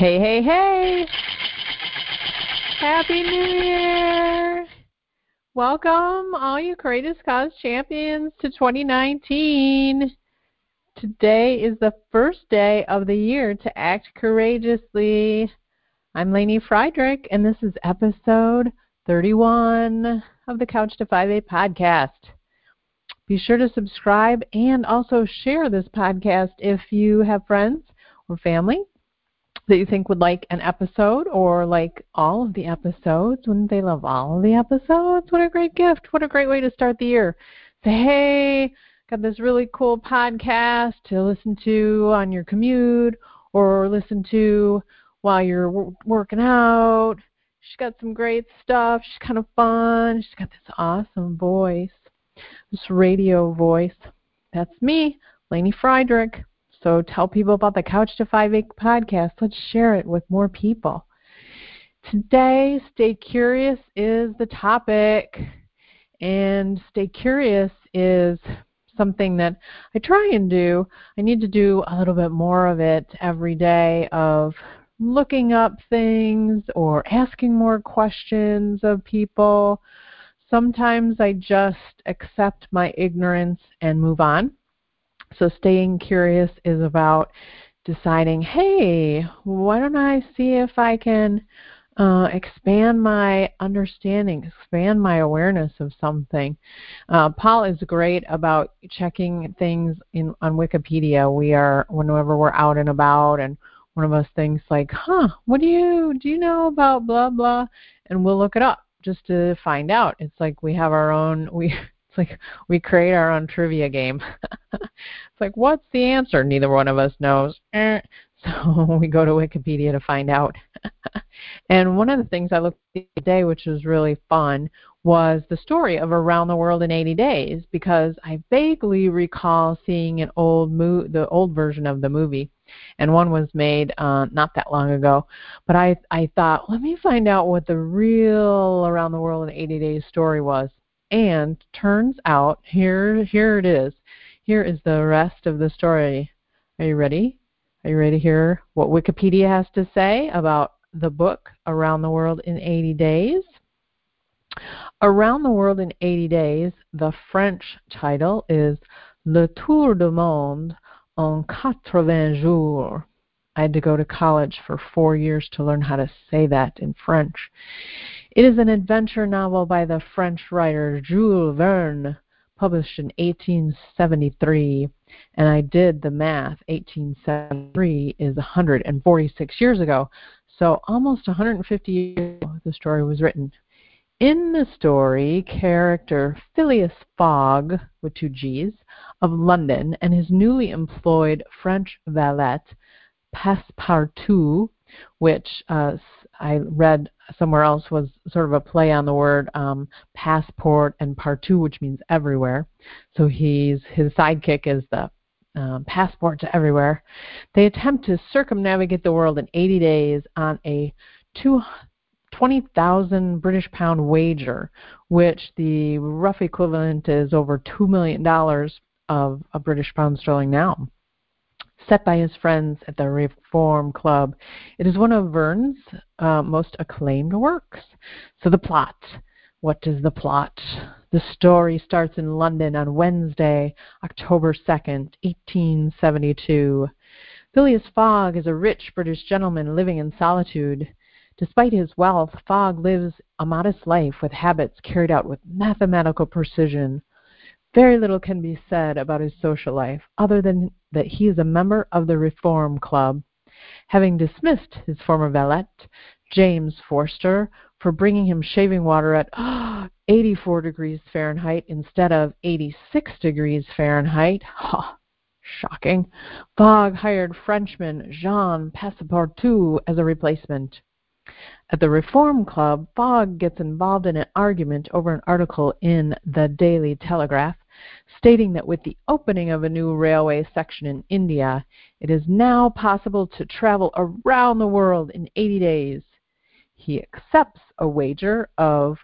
Hey, hey, hey! Happy New Year! Welcome, all you Courageous Cause champions, to 2019. Today is the first day of the year to act courageously. I'm Lainey Friedrich, and this is episode 31 of the Couch to 5A podcast. Be sure to subscribe and also share this podcast if you have friends or family that you think would like an episode or like all of the episodes. Wouldn't they love all of the episodes? What a great gift. What a great way to start the year. Say, hey, got this really cool podcast to listen to on your commute or listen to while you're working out. She's got some great stuff. She's kind of fun. She's got this awesome voice, this radio voice. That's me, Lainey Friedrich. So tell people about the Couch to 5A podcast. Let's share it with more people. Today, Stay Curious is the topic. And Stay Curious is something that I try and do. I need to do a little bit more of it every day of looking up things or asking more questions of people. Sometimes I just accept my ignorance and move on. So staying curious is about deciding, hey, why don't I see if I can uh, expand my understanding, expand my awareness of something. Uh, Paul is great about checking things in on Wikipedia. We are whenever we're out and about, and one of us thinks like, huh, what do you do you know about blah blah, and we'll look it up just to find out. It's like we have our own we it's like we create our own trivia game. it's like, what's the answer? Neither one of us knows. Eh. So we go to Wikipedia to find out. and one of the things I looked at today, which was really fun, was the story of Around the World in 80 Days, because I vaguely recall seeing an old mo- the old version of the movie, and one was made uh, not that long ago. But I I thought, let me find out what the real Around the World in 80 Days story was. And turns out, here, here it is. Here is the rest of the story. Are you ready? Are you ready to hear what Wikipedia has to say about the book Around the World in 80 Days? Around the World in 80 Days, the French title is Le Tour du Monde en 80 jours. I had to go to college for four years to learn how to say that in French. It is an adventure novel by the French writer Jules Verne, published in 1873. And I did the math. 1873 is 146 years ago. So almost 150 years ago, the story was written. In the story, character Phileas Fogg, with two G's, of London, and his newly employed French valet, Passepartout, which uh, I read somewhere else was sort of a play on the word um, passport and partout, which means everywhere. So he's his sidekick is the um, passport to everywhere. They attempt to circumnavigate the world in 80 days on a two, 20,000 British pound wager, which the rough equivalent is over $2 million of a British pound sterling now set by his friends at the Reform Club. It is one of Verne's uh, most acclaimed works. So, the plot. What is the plot? The story starts in London on Wednesday, October 2nd, 1872. Phileas Fogg is a rich British gentleman living in solitude. Despite his wealth, Fogg lives a modest life with habits carried out with mathematical precision. Very little can be said about his social life, other than that he is a member of the Reform Club. Having dismissed his former valet, James Forster, for bringing him shaving water at 84 degrees Fahrenheit instead of 86 degrees Fahrenheit. Ha! Shocking. Fogg hired Frenchman Jean Passepartout as a replacement. At the Reform Club, Fogg gets involved in an argument over an article in the Daily Telegraph stating that with the opening of a new railway section in India, it is now possible to travel around the world in 80 days. He accepts a wager of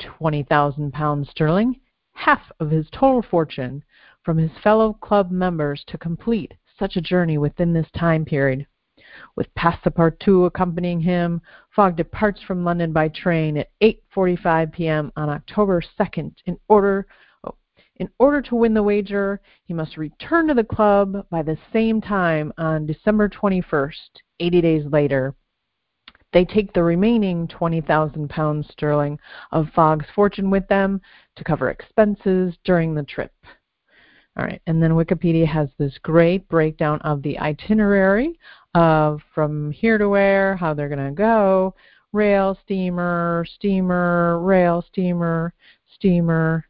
20,000 pounds sterling, half of his total fortune, from his fellow club members to complete such a journey within this time period. With Passepartout accompanying him, Fogg departs from London by train at 8:45 p.m. on October 2nd in order in order to win the wager, he must return to the club by the same time on December 21st, 80 days later. They take the remaining 20,000 pounds sterling of Fogg's fortune with them to cover expenses during the trip. All right, and then Wikipedia has this great breakdown of the itinerary of from here to where, how they're going to go, rail, steamer, steamer, rail, steamer, steamer,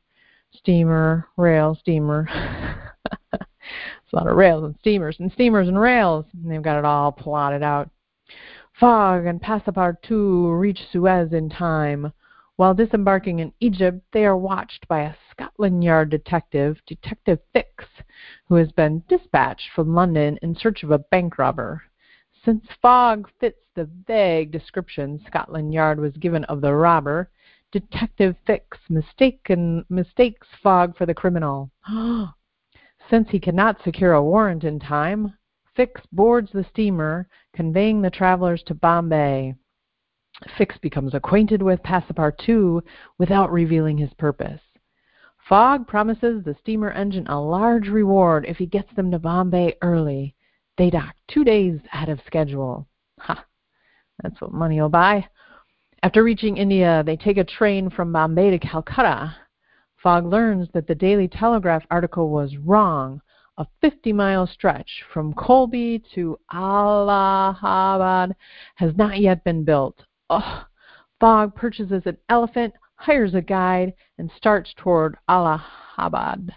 steamer, rail, steamer. it's a lot of rails and steamers and steamers and rails. And they've got it all plotted out. Fogg and Passepartout reach Suez in time. While disembarking in Egypt, they are watched by a Scotland Yard detective, Detective Fix, who has been dispatched from London in search of a bank robber. Since Fogg fits the vague description Scotland Yard was given of the robber, Detective Fix mistaken, mistakes Fogg for the criminal. Since he cannot secure a warrant in time, Fix boards the steamer, conveying the travelers to Bombay. Fix becomes acquainted with Passepartout without revealing his purpose. Fogg promises the steamer engine a large reward if he gets them to Bombay early. They dock two days ahead of schedule. Ha! That's what money will buy. After reaching India, they take a train from Bombay to Calcutta. Fogg learns that the Daily Telegraph article was wrong a 50 mile stretch from Kholby to Allahabad has not yet been built. Ugh. Fogg purchases an elephant, hires a guide, and starts toward Allahabad.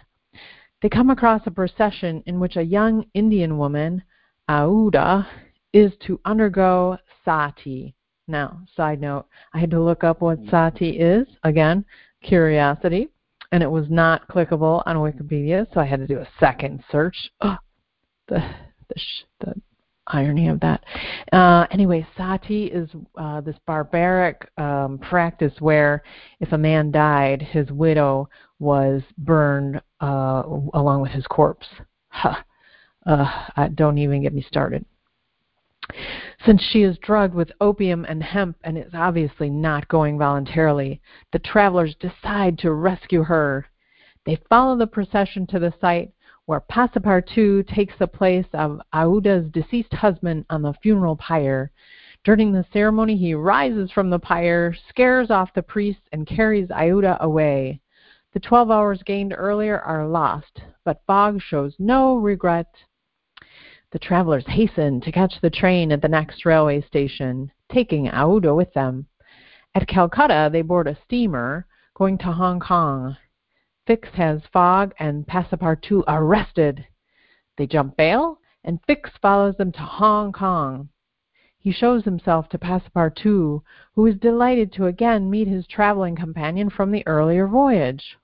They come across a procession in which a young Indian woman, Aouda, is to undergo sati. Now, side note, I had to look up what sati is. Again, curiosity and it was not clickable on Wikipedia, so I had to do a second search. Oh, the the, the irony of that. Uh, anyway, sati is uh, this barbaric um, practice where if a man died, his widow was burned uh, along with his corpse. Huh. Uh, I, don't even get me started. Since she is drugged with opium and hemp and is obviously not going voluntarily, the travelers decide to rescue her. They follow the procession to the site where Passepartout takes the place of Aouda's deceased husband on the funeral pyre. During the ceremony, he rises from the pyre, scares off the priests, and carries Aouda away. The 12 hours gained earlier are lost, but Fogg shows no regret the travelers hasten to catch the train at the next railway station, taking Aouda with them. At Calcutta, they board a steamer going to Hong Kong. Fix has Fogg and Passepartout arrested. They jump bail, and Fix follows them to Hong Kong. He shows himself to Passepartout, who is delighted to again meet his traveling companion from the earlier voyage.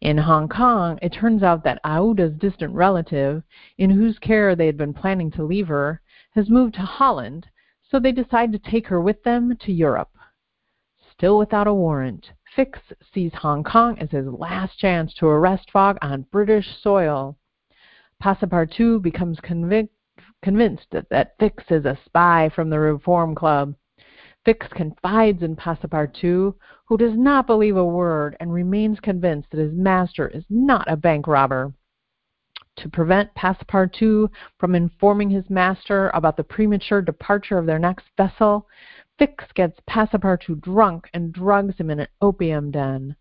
In Hong Kong, it turns out that Aouda's distant relative, in whose care they had been planning to leave her, has moved to Holland, so they decide to take her with them to Europe. Still without a warrant, Fix sees Hong Kong as his last chance to arrest Fogg on British soil. Passepartout becomes convic- convinced that, that Fix is a spy from the Reform Club Fix confides in Passepartout, who does not believe a word and remains convinced that his master is not a bank robber. To prevent Passepartout from informing his master about the premature departure of their next vessel, Fix gets Passepartout drunk and drugs him in an opium den.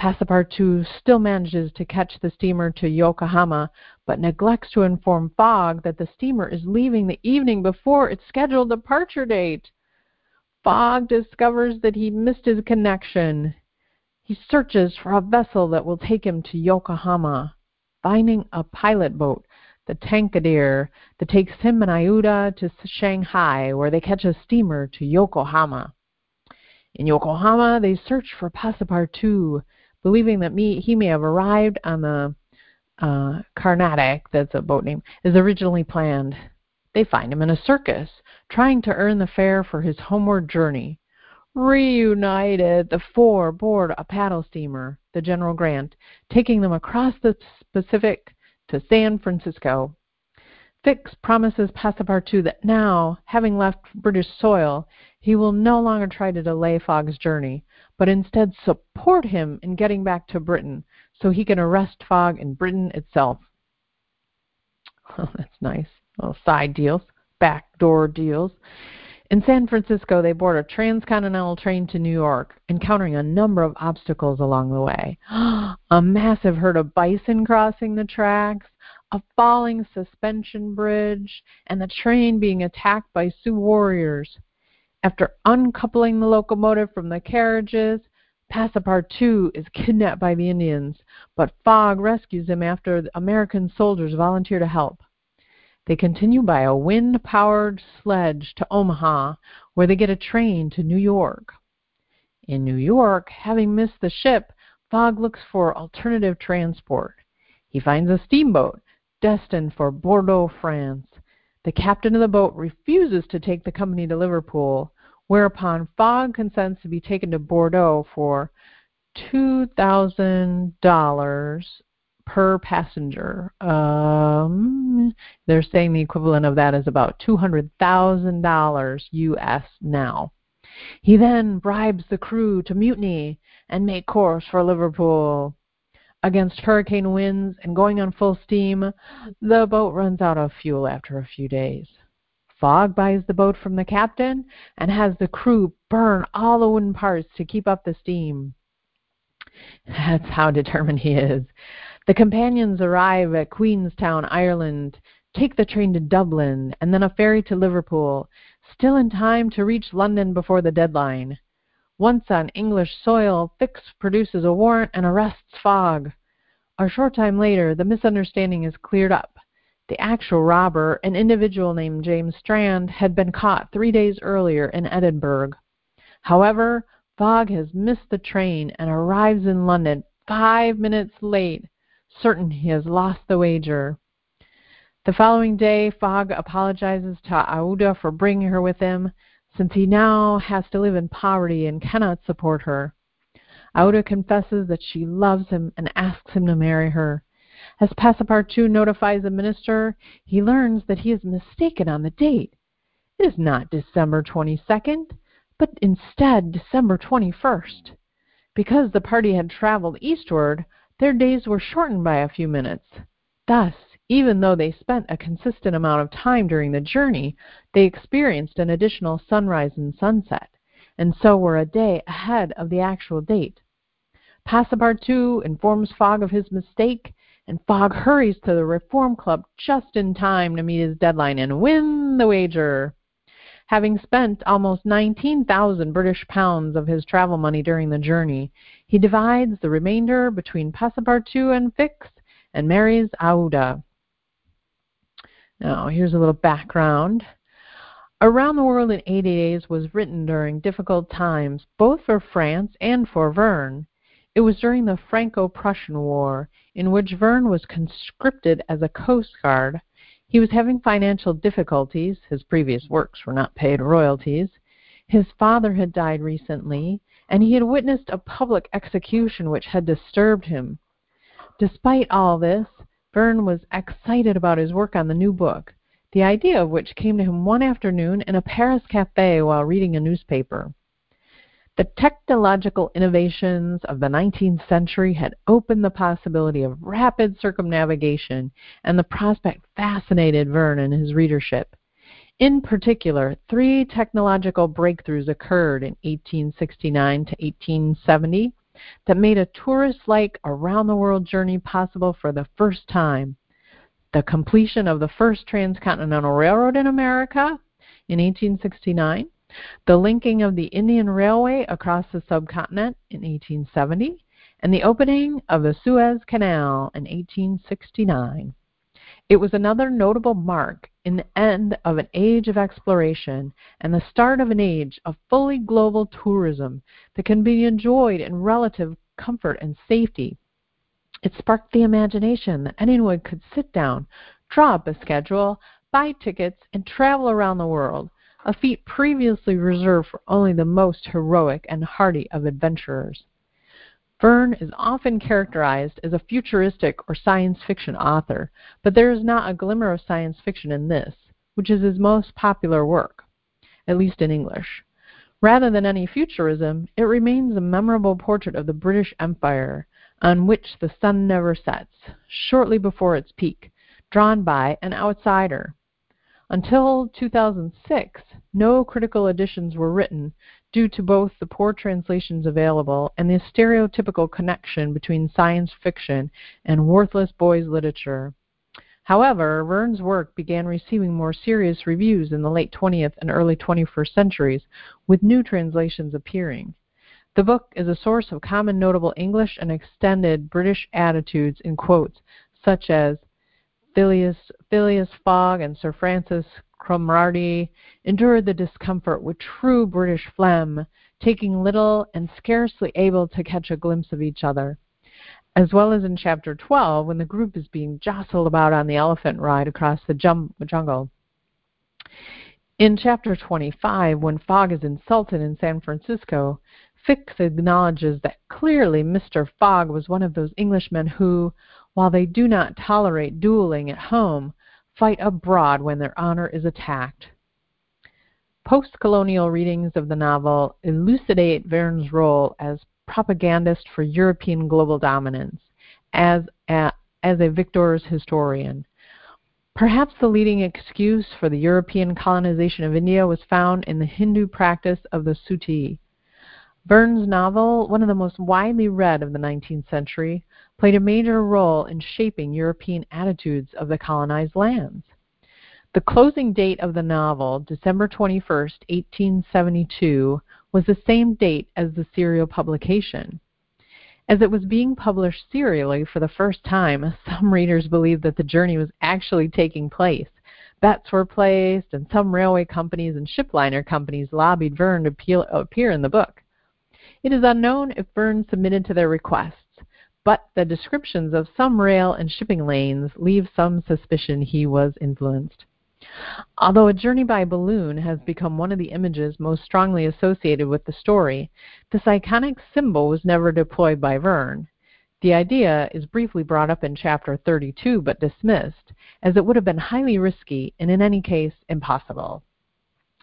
Passepartout still manages to catch the steamer to Yokohama, but neglects to inform Fogg that the steamer is leaving the evening before its scheduled departure date. Fogg discovers that he missed his connection. He searches for a vessel that will take him to Yokohama, finding a pilot boat, the Tankadere, that takes him and Aouda to Shanghai, where they catch a steamer to Yokohama. In Yokohama, they search for Passepartout, believing that me, he may have arrived on the uh, Carnatic, that's a boat name, as originally planned. They find him in a circus, trying to earn the fare for his homeward journey. Reunited, the four board a paddle steamer, the General Grant, taking them across the Pacific to San Francisco. Fix promises Passepartout that now, having left British soil, he will no longer try to delay Fogg's journey, but instead support him in getting back to Britain so he can arrest Fogg in Britain itself. Oh, that's nice. Side deals, backdoor deals. In San Francisco, they board a transcontinental train to New York, encountering a number of obstacles along the way. a massive herd of bison crossing the tracks, a falling suspension bridge, and the train being attacked by Sioux warriors. After uncoupling the locomotive from the carriages, Passepartout is kidnapped by the Indians, but Fogg rescues him after American soldiers volunteer to help. They continue by a wind powered sledge to Omaha, where they get a train to New York. In New York, having missed the ship, Fogg looks for alternative transport. He finds a steamboat destined for Bordeaux, France. The captain of the boat refuses to take the company to Liverpool, whereupon Fogg consents to be taken to Bordeaux for $2,000 per passenger. Um, they're saying the equivalent of that is about $200,000 US now. He then bribes the crew to mutiny and make course for Liverpool. Against hurricane winds and going on full steam, the boat runs out of fuel after a few days. Fogg buys the boat from the captain and has the crew burn all the wooden parts to keep up the steam. That's how determined he is. The companions arrive at Queenstown, Ireland, take the train to Dublin, and then a ferry to Liverpool, still in time to reach London before the deadline. Once on English soil, Fix produces a warrant and arrests Fogg. A short time later, the misunderstanding is cleared up. The actual robber, an individual named James Strand, had been caught three days earlier in Edinburgh. However, Fogg has missed the train and arrives in London five minutes late certain he has lost the wager. The following day, Fogg apologizes to Aouda for bringing her with him, since he now has to live in poverty and cannot support her. Aouda confesses that she loves him and asks him to marry her. As Passepartout notifies the minister, he learns that he is mistaken on the date. It is not December 22nd, but instead December 21st. Because the party had traveled eastward, their days were shortened by a few minutes. Thus, even though they spent a consistent amount of time during the journey, they experienced an additional sunrise and sunset, and so were a day ahead of the actual date. Passepartout informs Fogg of his mistake, and Fogg hurries to the Reform Club just in time to meet his deadline and win the wager. Having spent almost 19,000 British pounds of his travel money during the journey, he divides the remainder between Passepartout and Fix and marries Aouda. Now, here's a little background. Around the World in 80 Days was written during difficult times, both for France and for Verne. It was during the Franco Prussian War, in which Verne was conscripted as a coast guard he was having financial difficulties. His previous works were not paid royalties. His father had died recently, and he had witnessed a public execution which had disturbed him. Despite all this, Verne was excited about his work on the new book, the idea of which came to him one afternoon in a Paris cafe while reading a newspaper. The technological innovations of the 19th century had opened the possibility of rapid circumnavigation, and the prospect fascinated Verne and his readership. In particular, three technological breakthroughs occurred in 1869 to 1870 that made a tourist like around the world journey possible for the first time. The completion of the first transcontinental railroad in America in 1869, the linking of the Indian Railway across the subcontinent in 1870, and the opening of the Suez Canal in 1869. It was another notable mark in the end of an age of exploration and the start of an age of fully global tourism that can be enjoyed in relative comfort and safety. It sparked the imagination that anyone could sit down, draw up a schedule, buy tickets, and travel around the world a feat previously reserved for only the most heroic and hardy of adventurers. Verne is often characterized as a futuristic or science fiction author, but there is not a glimmer of science fiction in this, which is his most popular work, at least in English. Rather than any futurism, it remains a memorable portrait of the British Empire, on which the sun never sets, shortly before its peak, drawn by an outsider. Until 2006, no critical editions were written due to both the poor translations available and the stereotypical connection between science fiction and worthless boys' literature. However, Verne's work began receiving more serious reviews in the late 20th and early 21st centuries, with new translations appearing. The book is a source of common notable English and extended British attitudes in quotes such as Phileas, Phileas Fogg and Sir Francis Cromarty endured the discomfort with true British phlegm, taking little and scarcely able to catch a glimpse of each other. As well as in chapter 12, when the group is being jostled about on the elephant ride across the jum- jungle. In chapter 25, when Fogg is insulted in San Francisco, Fix acknowledges that clearly Mr. Fogg was one of those Englishmen who, while they do not tolerate dueling at home, fight abroad when their honor is attacked. Post colonial readings of the novel elucidate Verne's role as propagandist for European global dominance, as a, as a victor's historian. Perhaps the leading excuse for the European colonization of India was found in the Hindu practice of the suttee. Verne's novel, one of the most widely read of the 19th century, played a major role in shaping European attitudes of the colonized lands. The closing date of the novel, December 21, 1872, was the same date as the serial publication. As it was being published serially for the first time, some readers believed that the journey was actually taking place. Bets were placed, and some railway companies and shipliner companies lobbied Verne to appear in the book. It is unknown if Verne submitted to their requests, but the descriptions of some rail and shipping lanes leave some suspicion he was influenced. Although a journey by balloon has become one of the images most strongly associated with the story, this iconic symbol was never deployed by Verne. The idea is briefly brought up in chapter 32 but dismissed, as it would have been highly risky and in any case impossible.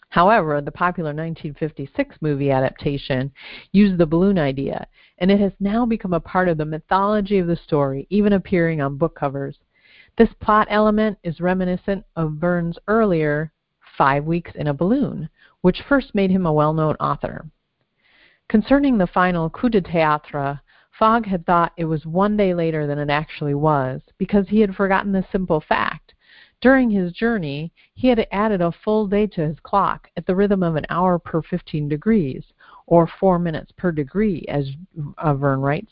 However, the popular 1956 movie adaptation used the balloon idea, and it has now become a part of the mythology of the story, even appearing on book covers. This plot element is reminiscent of Verne's earlier Five Weeks in a Balloon, which first made him a well known author. Concerning the final coup de théâtre, Fogg had thought it was one day later than it actually was, because he had forgotten the simple fact during his journey, he had added a full day to his clock at the rhythm of an hour per 15 degrees, or four minutes per degree, as uh, Verne writes.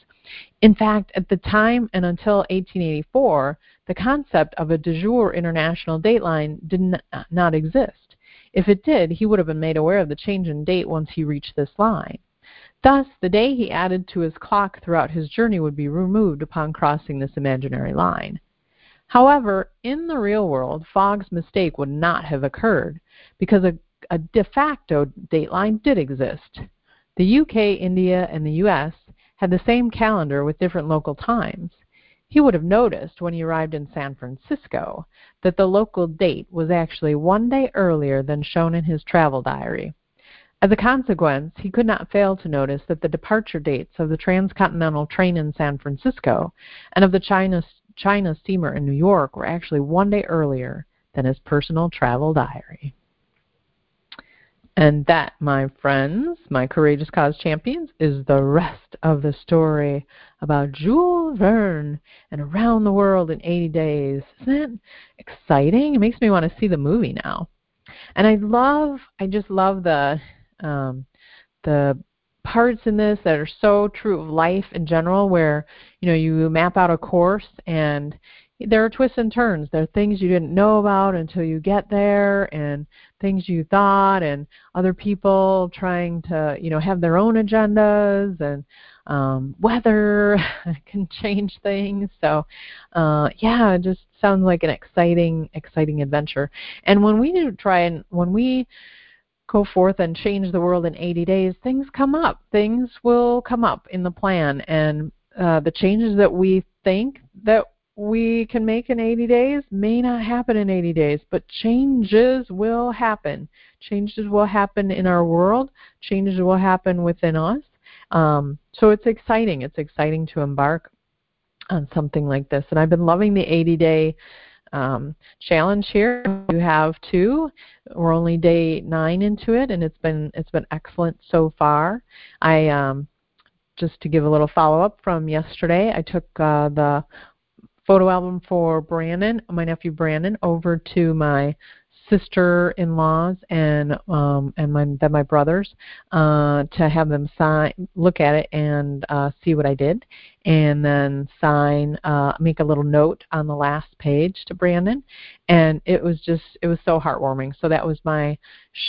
In fact, at the time and until 1884, the concept of a de jure international dateline did not exist. If it did, he would have been made aware of the change in date once he reached this line. Thus, the day he added to his clock throughout his journey would be removed upon crossing this imaginary line. However, in the real world, Fogg's mistake would not have occurred because a, a de facto dateline did exist. The UK, India, and the US had the same calendar with different local times. He would have noticed when he arrived in San Francisco that the local date was actually one day earlier than shown in his travel diary. As a consequence, he could not fail to notice that the departure dates of the transcontinental train in San Francisco and of the China China steamer in New York were actually one day earlier than his personal travel diary. And that, my friends, my Courageous Cause champions, is the rest of the story about Jules Verne and Around the World in 80 Days. Isn't it exciting? It makes me want to see the movie now. And I love, I just love the um, the parts in this that are so true of life in general where you know you map out a course and there are twists and turns. There are things you didn't know about until you get there and things you thought and other people trying to you know have their own agendas and um weather can change things. So uh yeah it just sounds like an exciting exciting adventure. And when we do try and when we go forth and change the world in 80 days, things come up. Things will come up in the plan, and uh, the changes that we think that we can make in 80 days may not happen in 80 days, but changes will happen. Changes will happen in our world. Changes will happen within us. Um, so it's exciting. It's exciting to embark on something like this. And I've been loving the 80 day um, challenge here. You have two. We're only day nine into it, and it's been it's been excellent so far. I um, just to give a little follow up from yesterday, I took uh, the photo album for Brandon, my nephew Brandon, over to my sister-in-laws and um, and my then my brothers uh, to have them sign, look at it and uh, see what I did, and then sign, uh, make a little note on the last page to Brandon, and it was just it was so heartwarming. So that was my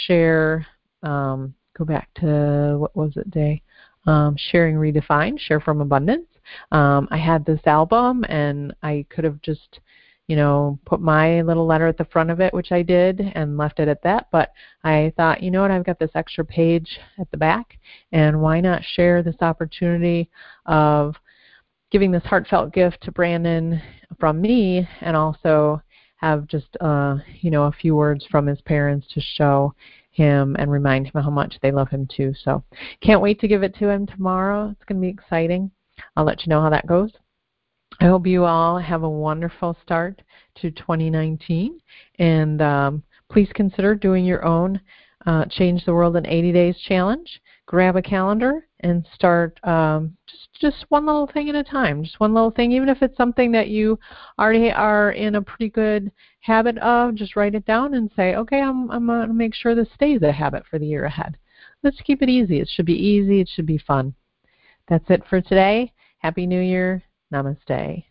share. Um, go back to what was it day? Um, sharing redefined, share from abundance. Um, I had this album, and I could have just you know, put my little letter at the front of it, which I did, and left it at that. But I thought, you know what, I've got this extra page at the back, and why not share this opportunity of giving this heartfelt gift to Brandon from me, and also have just, uh, you know, a few words from his parents to show him and remind him how much they love him too. So can't wait to give it to him tomorrow. It's going to be exciting. I'll let you know how that goes. I hope you all have a wonderful start to 2019, and um, please consider doing your own uh, Change the World in 80 Days challenge. Grab a calendar and start um, just just one little thing at a time. Just one little thing, even if it's something that you already are in a pretty good habit of. Just write it down and say, okay, I'm I'm going to make sure this stays a habit for the year ahead. Let's keep it easy. It should be easy. It should be fun. That's it for today. Happy New Year. Namaste.